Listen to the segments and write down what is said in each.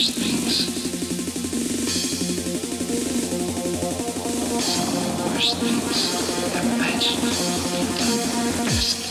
worse things. Some of the worst things imaginable best.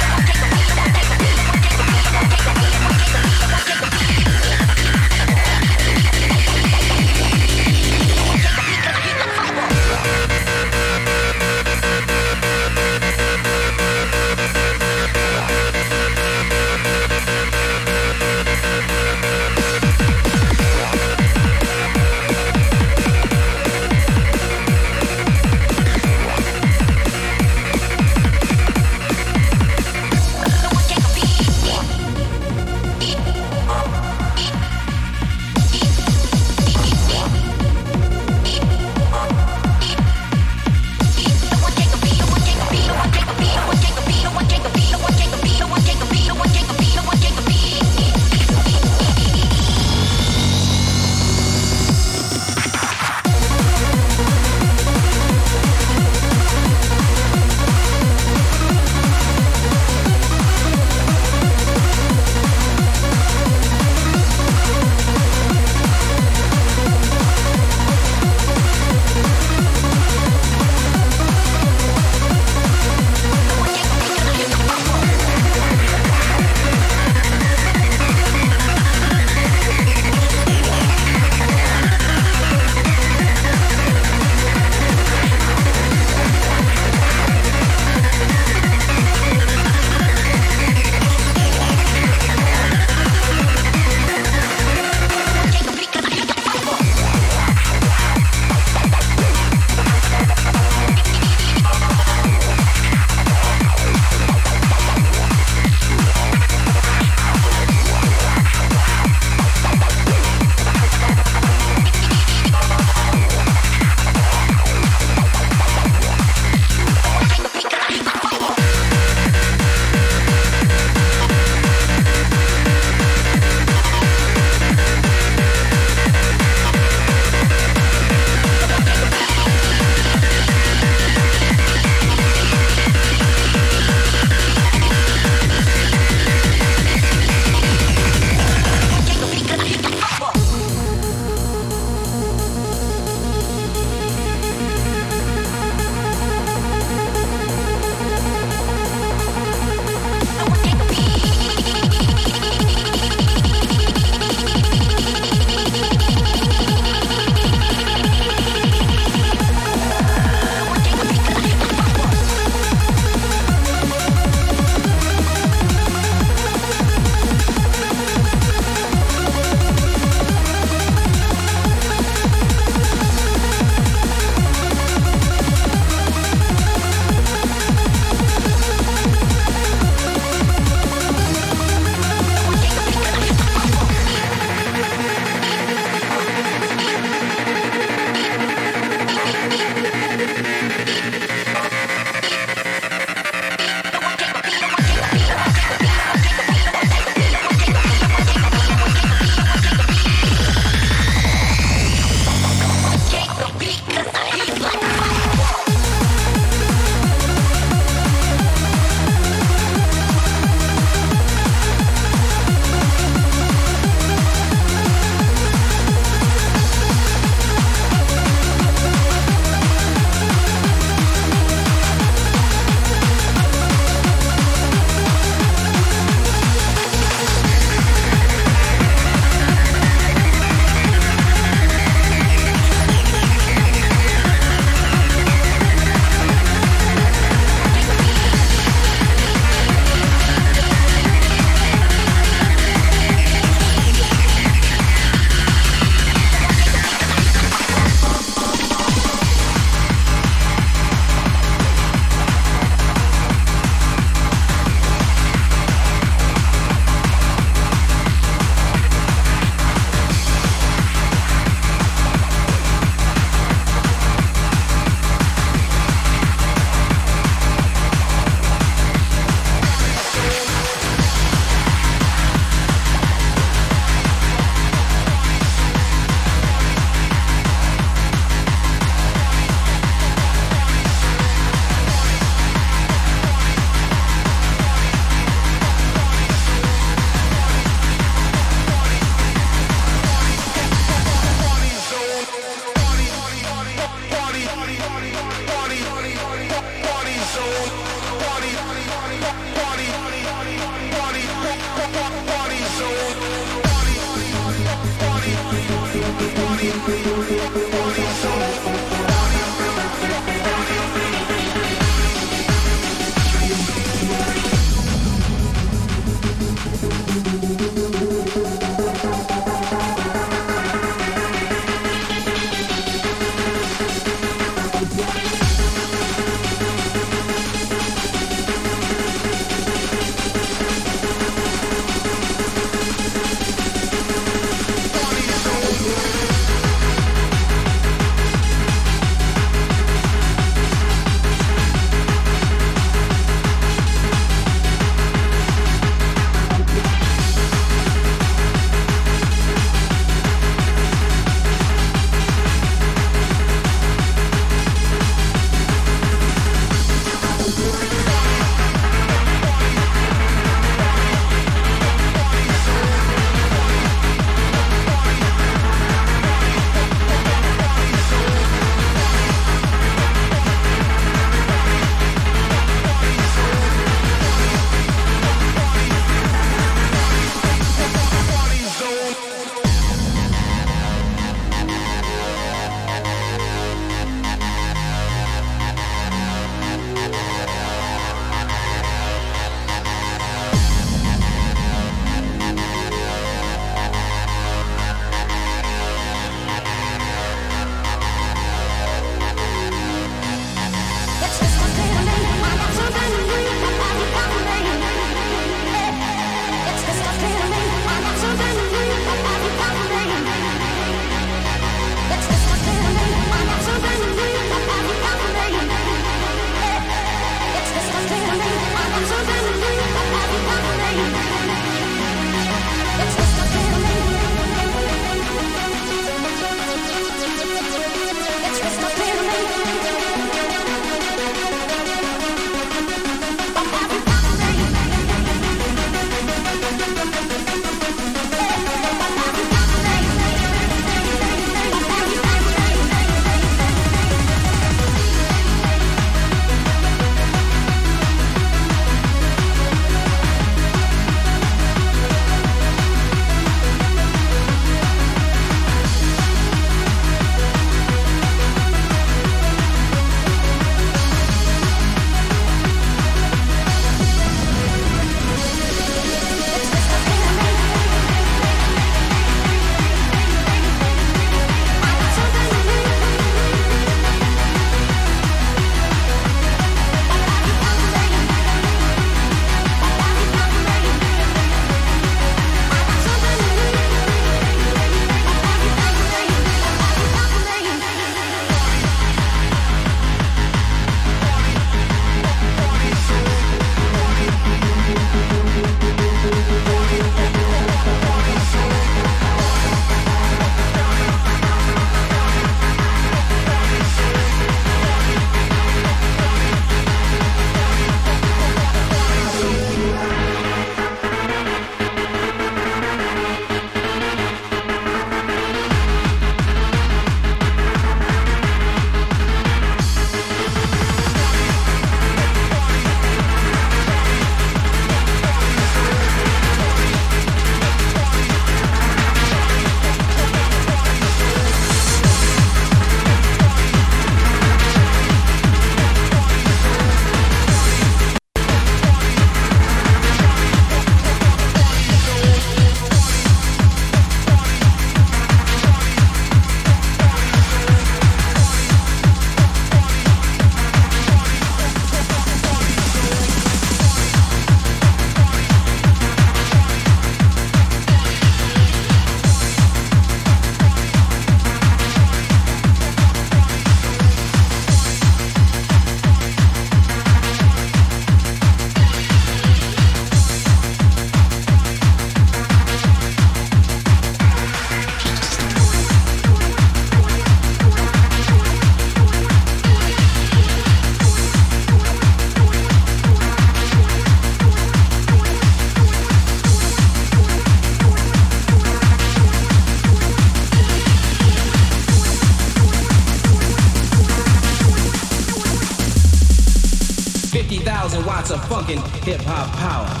talking hip hop power.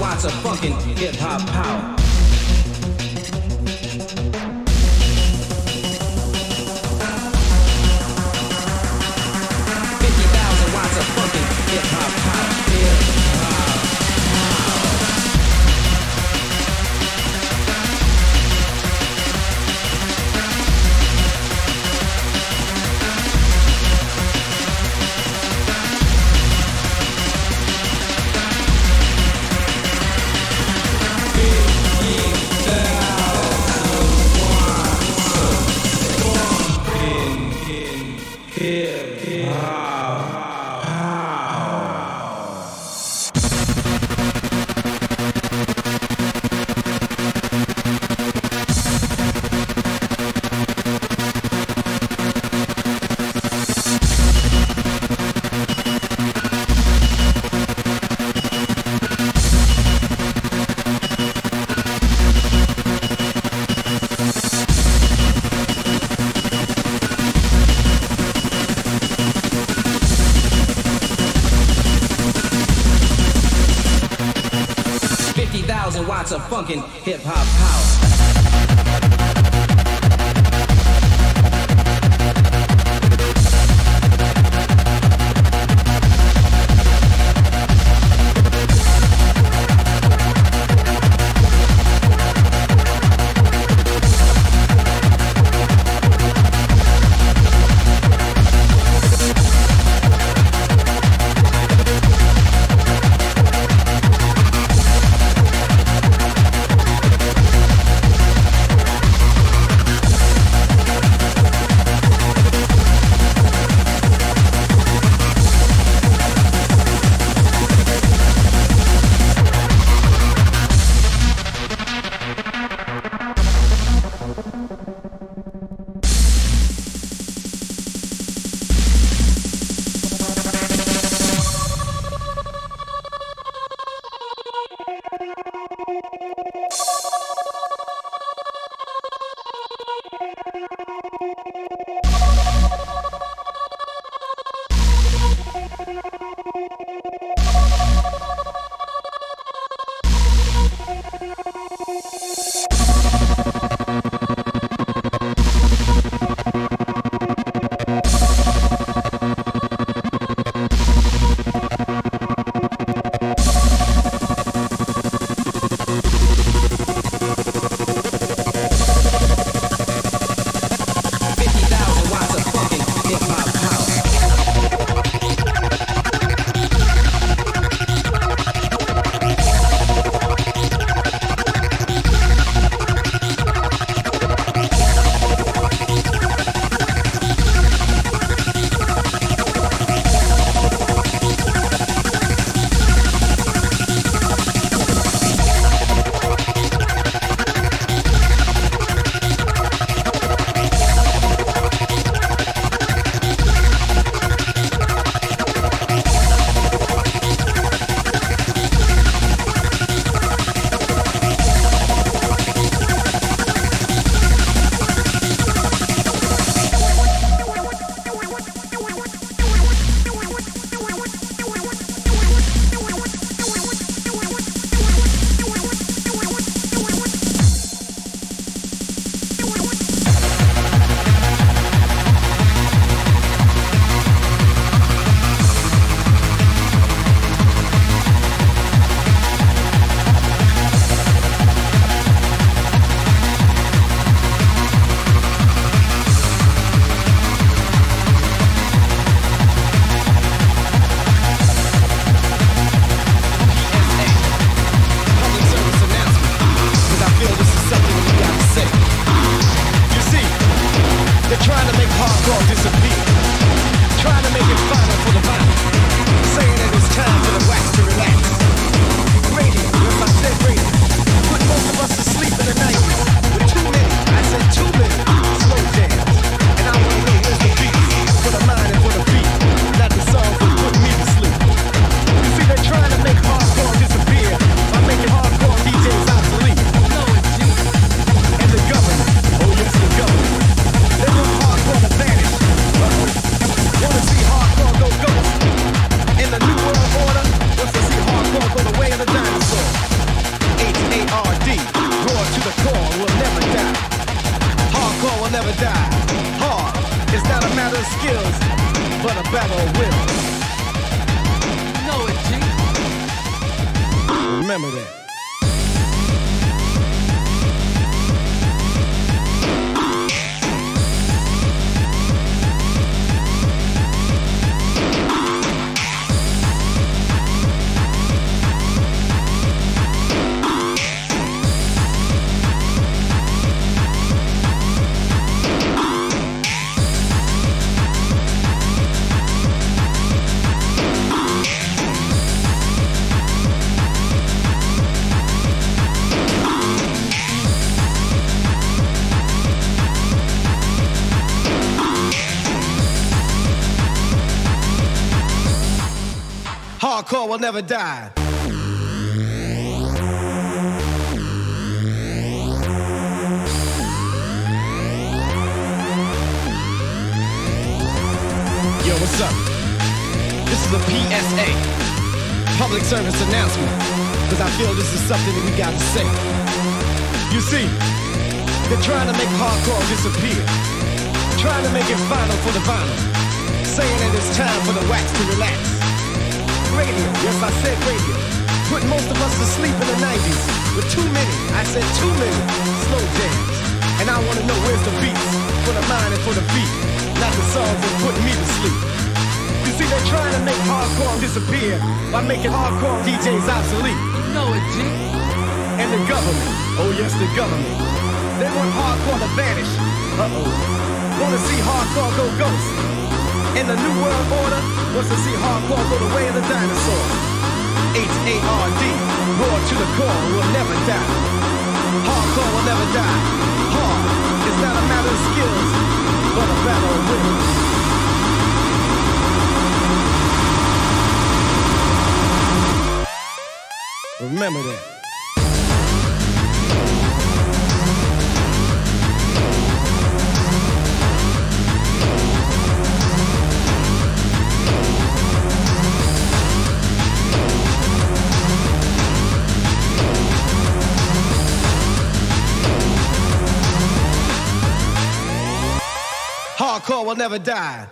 watts of fucking hip hop power. Will never die. Yo, what's up? This is a PSA, public service announcement, because I feel this is something that we gotta say. You see, they're trying to make hardcore disappear, trying to make it final for the vinyl, saying that it's time for the wax to relax. Radio, yes, I said radio. Put most of us to sleep in the 90s with too many, I said too many, slow jams. And I wanna know where's the beats for the mind and for the feet, not the songs that put me to sleep. You see, they're trying to make hardcore disappear by making hardcore DJs obsolete. You Know it, G. And the government, oh yes, the government, they want hardcore to vanish. Uh-oh. Wanna see hardcore go ghost. And the New World Order wants to see hardcore go the way of the dinosaur. H-A-R-D, roar to the core, will never die. Hardcore will never die. Hard is not a matter of skills, but a battle of will. Remember that. Hardcore will never die.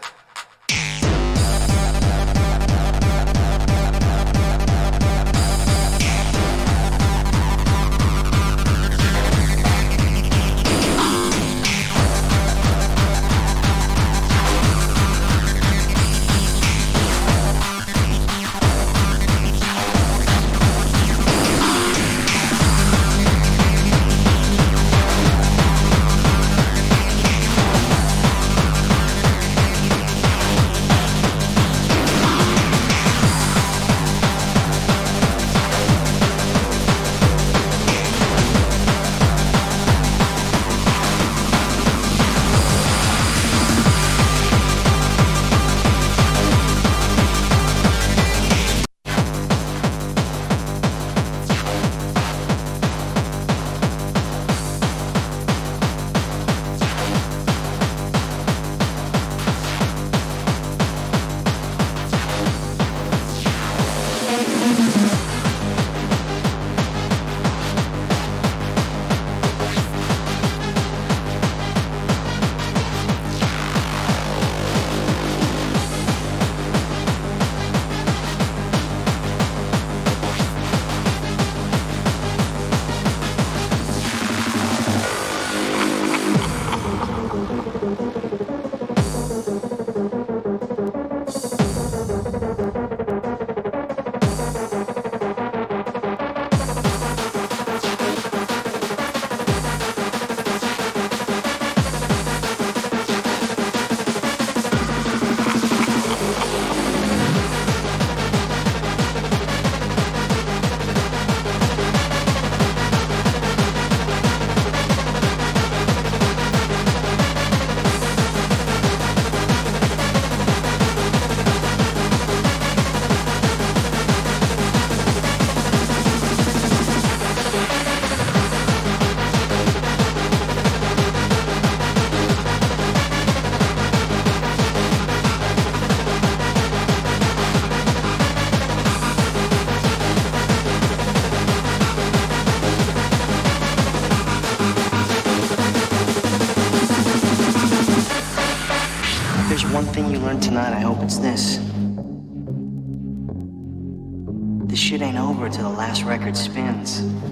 Over till the last record spins.